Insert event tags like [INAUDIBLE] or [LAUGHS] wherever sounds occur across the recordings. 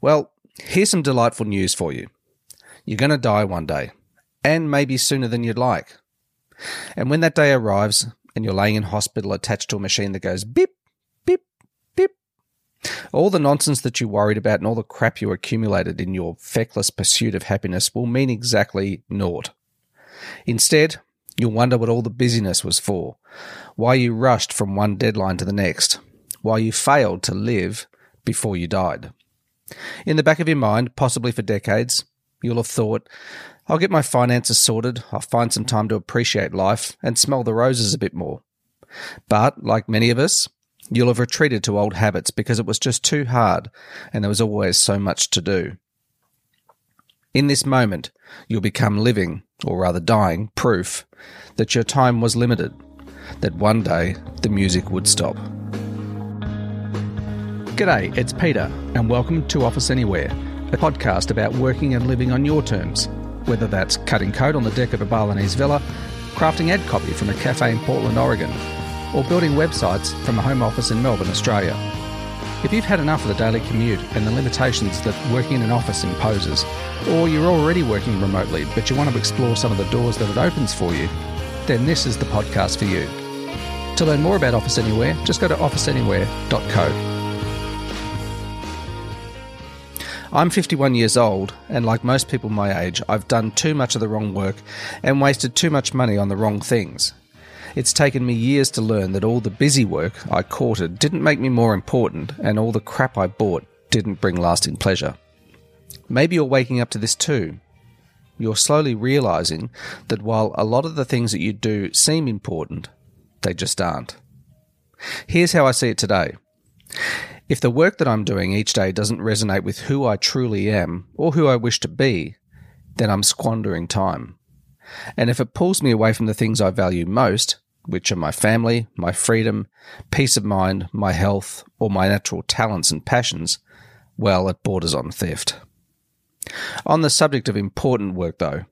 Well, here's some delightful news for you. You're going to die one day, and maybe sooner than you'd like. And when that day arrives and you're laying in hospital attached to a machine that goes beep, beep, beep, all the nonsense that you worried about and all the crap you accumulated in your feckless pursuit of happiness will mean exactly naught. Instead, you'll wonder what all the busyness was for, why you rushed from one deadline to the next, why you failed to live before you died. In the back of your mind, possibly for decades, you'll have thought, I'll get my finances sorted, I'll find some time to appreciate life and smell the roses a bit more. But, like many of us, you'll have retreated to old habits because it was just too hard and there was always so much to do. In this moment, you'll become living, or rather dying, proof that your time was limited, that one day the music would stop. G'day, it's Peter, and welcome to Office Anywhere, a podcast about working and living on your terms, whether that's cutting code on the deck of a Balinese villa, crafting ad copy from a cafe in Portland, Oregon, or building websites from a home office in Melbourne, Australia. If you've had enough of the daily commute and the limitations that working in an office imposes, or you're already working remotely but you want to explore some of the doors that it opens for you, then this is the podcast for you. To learn more about Office Anywhere, just go to officeanywhere.co. I'm 51 years old, and like most people my age, I've done too much of the wrong work and wasted too much money on the wrong things. It's taken me years to learn that all the busy work I courted didn't make me more important, and all the crap I bought didn't bring lasting pleasure. Maybe you're waking up to this too. You're slowly realizing that while a lot of the things that you do seem important, they just aren't. Here's how I see it today. If the work that I'm doing each day doesn't resonate with who I truly am or who I wish to be, then I'm squandering time. And if it pulls me away from the things I value most, which are my family, my freedom, peace of mind, my health, or my natural talents and passions, well, it borders on theft. On the subject of important work, though,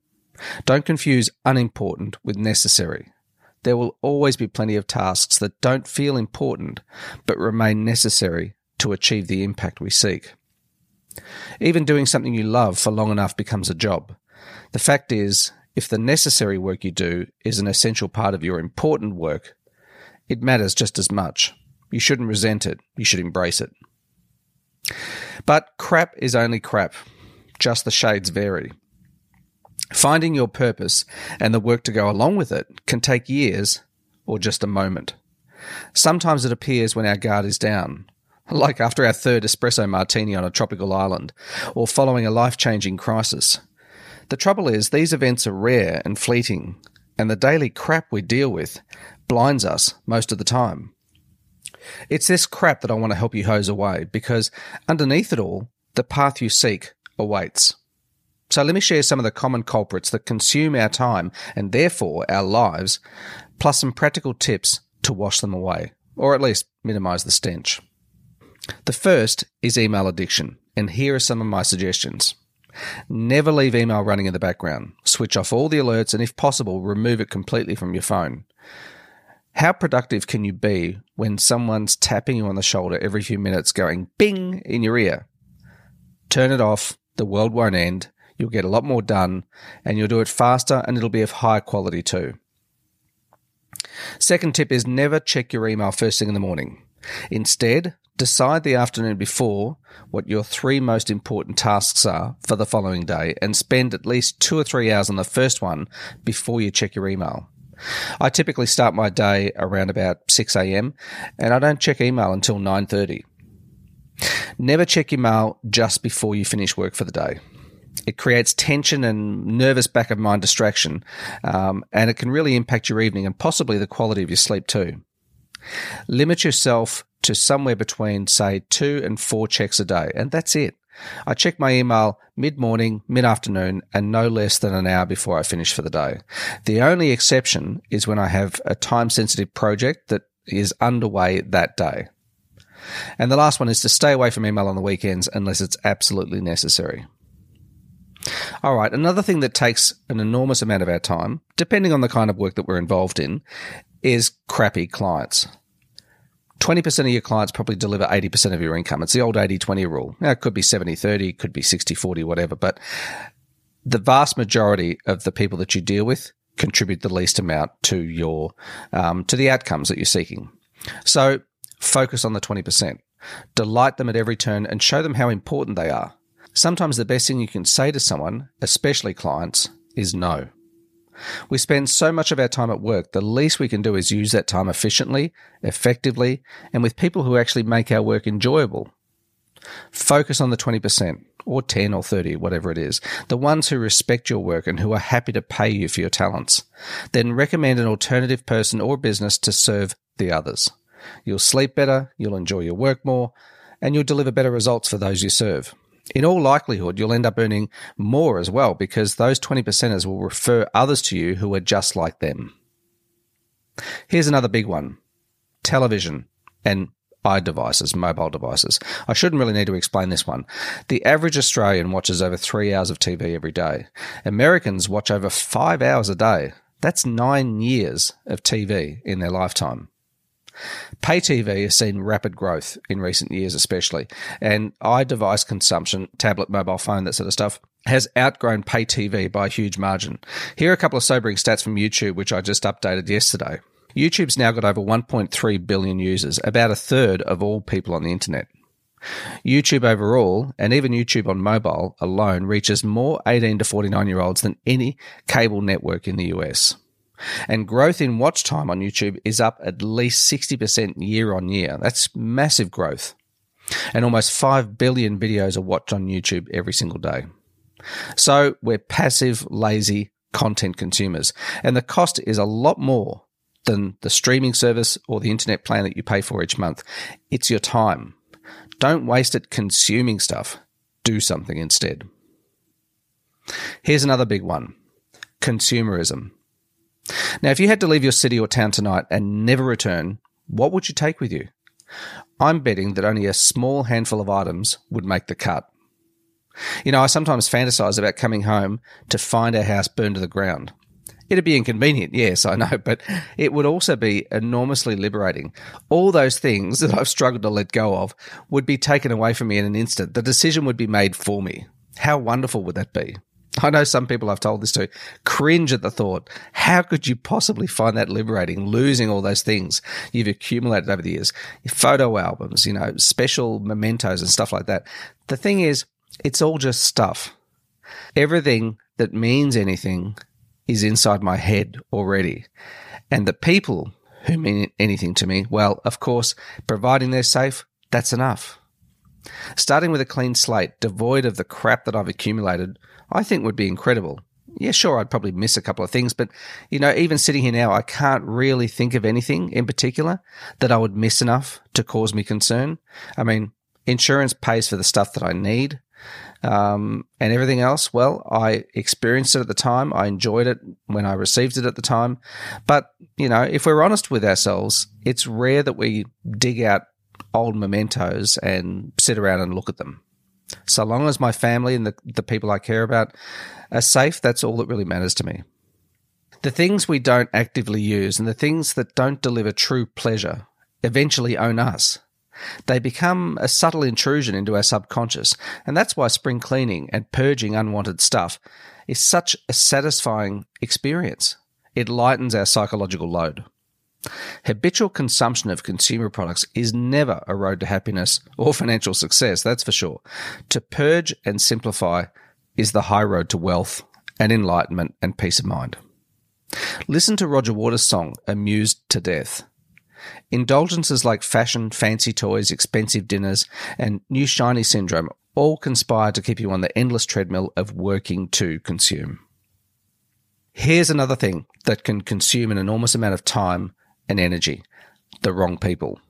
don't confuse unimportant with necessary. There will always be plenty of tasks that don't feel important but remain necessary to achieve the impact we seek. Even doing something you love for long enough becomes a job. The fact is, if the necessary work you do is an essential part of your important work, it matters just as much. You shouldn't resent it, you should embrace it. But crap is only crap, just the shades vary. Finding your purpose and the work to go along with it can take years or just a moment. Sometimes it appears when our guard is down, like after our third espresso martini on a tropical island, or following a life changing crisis. The trouble is, these events are rare and fleeting, and the daily crap we deal with blinds us most of the time. It's this crap that I want to help you hose away because underneath it all, the path you seek awaits. So let me share some of the common culprits that consume our time and therefore our lives, plus some practical tips to wash them away, or at least minimize the stench. The first is email addiction, and here are some of my suggestions. Never leave email running in the background. Switch off all the alerts and, if possible, remove it completely from your phone. How productive can you be when someone's tapping you on the shoulder every few minutes going bing in your ear? Turn it off. The world won't end. You'll get a lot more done and you'll do it faster and it'll be of high quality too. Second tip is never check your email first thing in the morning. Instead, decide the afternoon before what your three most important tasks are for the following day and spend at least two or three hours on the first one before you check your email. I typically start my day around about 6 a.m. and I don't check email until 9:30. Never check your mail just before you finish work for the day. It creates tension and nervous back of mind distraction, um, and it can really impact your evening and possibly the quality of your sleep too. Limit yourself to somewhere between, say, two and four checks a day, and that's it. I check my email mid morning, mid afternoon, and no less than an hour before I finish for the day. The only exception is when I have a time sensitive project that is underway that day. And the last one is to stay away from email on the weekends unless it's absolutely necessary. All right, another thing that takes an enormous amount of our time, depending on the kind of work that we're involved in, is crappy clients. 20% of your clients probably deliver 80% of your income. It's the old 80 20 rule. Now, it could be 70 30, could be 60 40, whatever, but the vast majority of the people that you deal with contribute the least amount to your um, to the outcomes that you're seeking. So focus on the 20%. Delight them at every turn and show them how important they are. Sometimes the best thing you can say to someone, especially clients, is no. We spend so much of our time at work, the least we can do is use that time efficiently, effectively, and with people who actually make our work enjoyable. Focus on the 20% or 10 or 30, whatever it is, the ones who respect your work and who are happy to pay you for your talents. Then recommend an alternative person or business to serve the others. You'll sleep better, you'll enjoy your work more, and you'll deliver better results for those you serve. In all likelihood, you'll end up earning more as well because those 20 percenters will refer others to you who are just like them. Here's another big one television and i devices, mobile devices. I shouldn't really need to explain this one. The average Australian watches over three hours of TV every day. Americans watch over five hours a day. That's nine years of TV in their lifetime. Pay TV has seen rapid growth in recent years, especially, and iDevice consumption, tablet, mobile phone, that sort of stuff, has outgrown pay TV by a huge margin. Here are a couple of sobering stats from YouTube, which I just updated yesterday. YouTube's now got over 1.3 billion users, about a third of all people on the internet. YouTube overall, and even YouTube on mobile alone, reaches more 18 to 49 year olds than any cable network in the US. And growth in watch time on YouTube is up at least 60% year on year. That's massive growth. And almost 5 billion videos are watched on YouTube every single day. So we're passive, lazy content consumers. And the cost is a lot more than the streaming service or the internet plan that you pay for each month. It's your time. Don't waste it consuming stuff. Do something instead. Here's another big one consumerism. Now, if you had to leave your city or town tonight and never return, what would you take with you? I'm betting that only a small handful of items would make the cut. You know, I sometimes fantasize about coming home to find our house burned to the ground. It'd be inconvenient, yes, I know, [LAUGHS] but it would also be enormously liberating. All those things [LAUGHS] that I've struggled to let go of would be taken away from me in an instant. The decision would be made for me. How wonderful would that be? I know some people I've told this to cringe at the thought. How could you possibly find that liberating, losing all those things you've accumulated over the years? Photo albums, you know, special mementos and stuff like that. The thing is, it's all just stuff. Everything that means anything is inside my head already. And the people who mean anything to me, well, of course, providing they're safe, that's enough. Starting with a clean slate, devoid of the crap that I've accumulated, I think would be incredible. Yeah, sure, I'd probably miss a couple of things, but you know, even sitting here now, I can't really think of anything in particular that I would miss enough to cause me concern. I mean, insurance pays for the stuff that I need. Um, and everything else, well, I experienced it at the time. I enjoyed it when I received it at the time. But, you know, if we're honest with ourselves, it's rare that we dig out old mementos and sit around and look at them. So long as my family and the, the people I care about are safe, that's all that really matters to me. The things we don't actively use and the things that don't deliver true pleasure eventually own us. They become a subtle intrusion into our subconscious, and that's why spring cleaning and purging unwanted stuff is such a satisfying experience. It lightens our psychological load. Habitual consumption of consumer products is never a road to happiness or financial success, that's for sure. To purge and simplify is the high road to wealth and enlightenment and peace of mind. Listen to Roger Waters' song, Amused to Death. Indulgences like fashion, fancy toys, expensive dinners, and new shiny syndrome all conspire to keep you on the endless treadmill of working to consume. Here's another thing that can consume an enormous amount of time and energy the wrong people.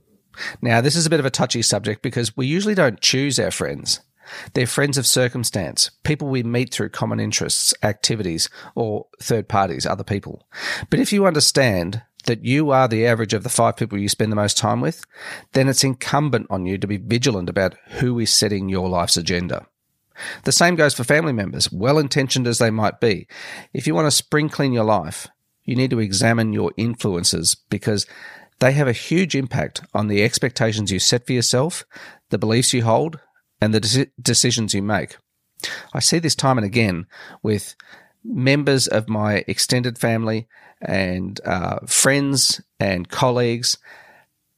Now, this is a bit of a touchy subject because we usually don't choose our friends. They're friends of circumstance, people we meet through common interests, activities, or third parties, other people. But if you understand that you are the average of the five people you spend the most time with, then it's incumbent on you to be vigilant about who is setting your life's agenda. The same goes for family members, well intentioned as they might be. If you want to spring clean your life, you need to examine your influences because They have a huge impact on the expectations you set for yourself, the beliefs you hold, and the de- decisions you make. I see this time and again with members of my extended family and uh, friends and colleagues.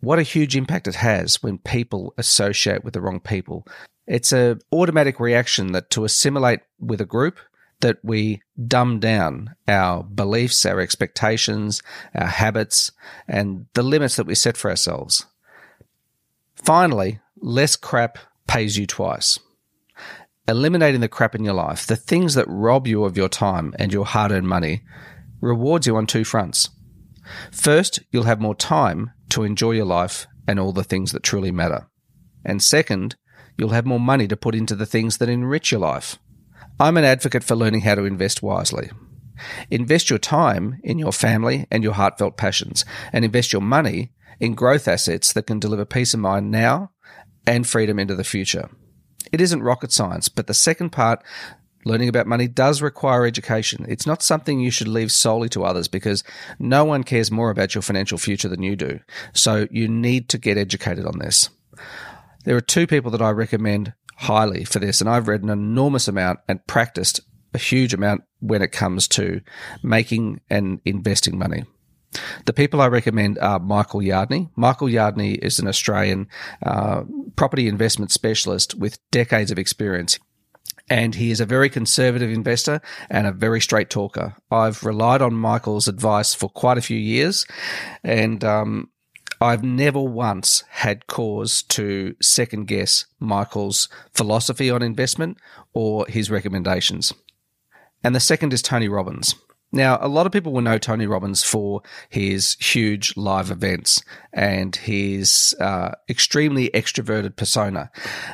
What a huge impact it has when people associate with the wrong people. It's an automatic reaction that to assimilate with a group, that we dumb down our beliefs, our expectations, our habits, and the limits that we set for ourselves. Finally, less crap pays you twice. Eliminating the crap in your life, the things that rob you of your time and your hard earned money, rewards you on two fronts. First, you'll have more time to enjoy your life and all the things that truly matter. And second, you'll have more money to put into the things that enrich your life. I'm an advocate for learning how to invest wisely. Invest your time in your family and your heartfelt passions, and invest your money in growth assets that can deliver peace of mind now and freedom into the future. It isn't rocket science, but the second part, learning about money, does require education. It's not something you should leave solely to others because no one cares more about your financial future than you do. So you need to get educated on this. There are two people that I recommend highly for this, and I've read an enormous amount and practiced a huge amount when it comes to making and investing money. The people I recommend are Michael Yardney. Michael Yardney is an Australian uh, property investment specialist with decades of experience. And he is a very conservative investor and a very straight talker. I've relied on Michael's advice for quite a few years, and um, I've never once had cause to second guess Michael's philosophy on investment or his recommendations. And the second is Tony Robbins. Now, a lot of people will know Tony Robbins for his huge live events and his uh, extremely extroverted persona.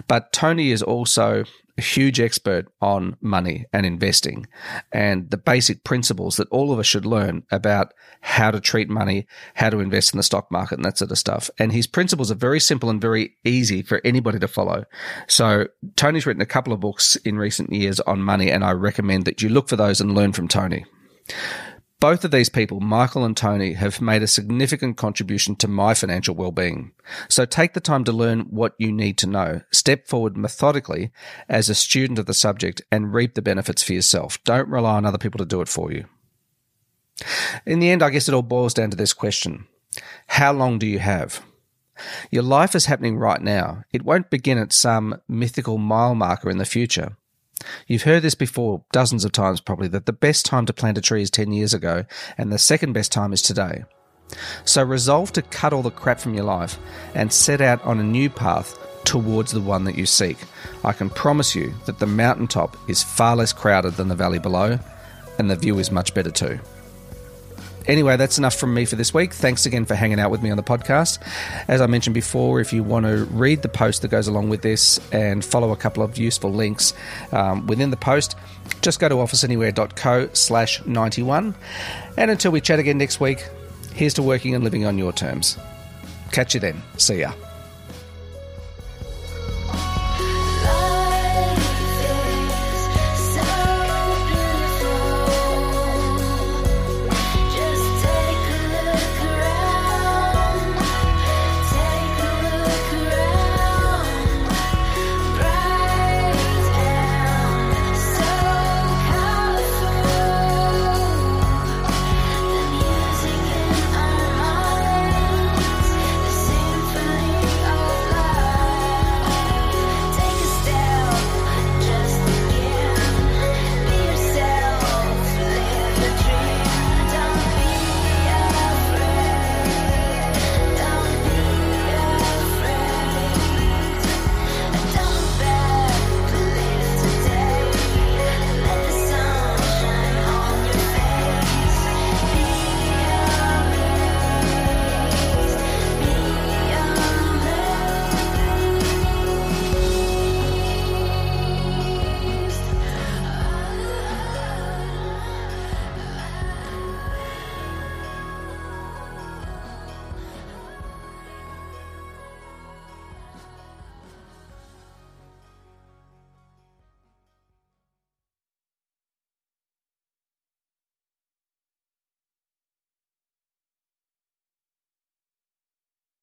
But Tony is also a huge expert on money and investing and the basic principles that all of us should learn about how to treat money, how to invest in the stock market and that sort of stuff. And his principles are very simple and very easy for anybody to follow. So Tony's written a couple of books in recent years on money and I recommend that you look for those and learn from Tony. Both of these people, Michael and Tony, have made a significant contribution to my financial well-being. So take the time to learn what you need to know. Step forward methodically as a student of the subject and reap the benefits for yourself. Don't rely on other people to do it for you. In the end, I guess it all boils down to this question. How long do you have? Your life is happening right now. It won't begin at some mythical mile marker in the future. You've heard this before dozens of times probably that the best time to plant a tree is 10 years ago and the second best time is today. So resolve to cut all the crap from your life and set out on a new path towards the one that you seek. I can promise you that the mountaintop is far less crowded than the valley below and the view is much better too. Anyway, that's enough from me for this week. Thanks again for hanging out with me on the podcast. As I mentioned before, if you want to read the post that goes along with this and follow a couple of useful links um, within the post, just go to officeanywhere.co slash 91. And until we chat again next week, here's to working and living on your terms. Catch you then. See ya.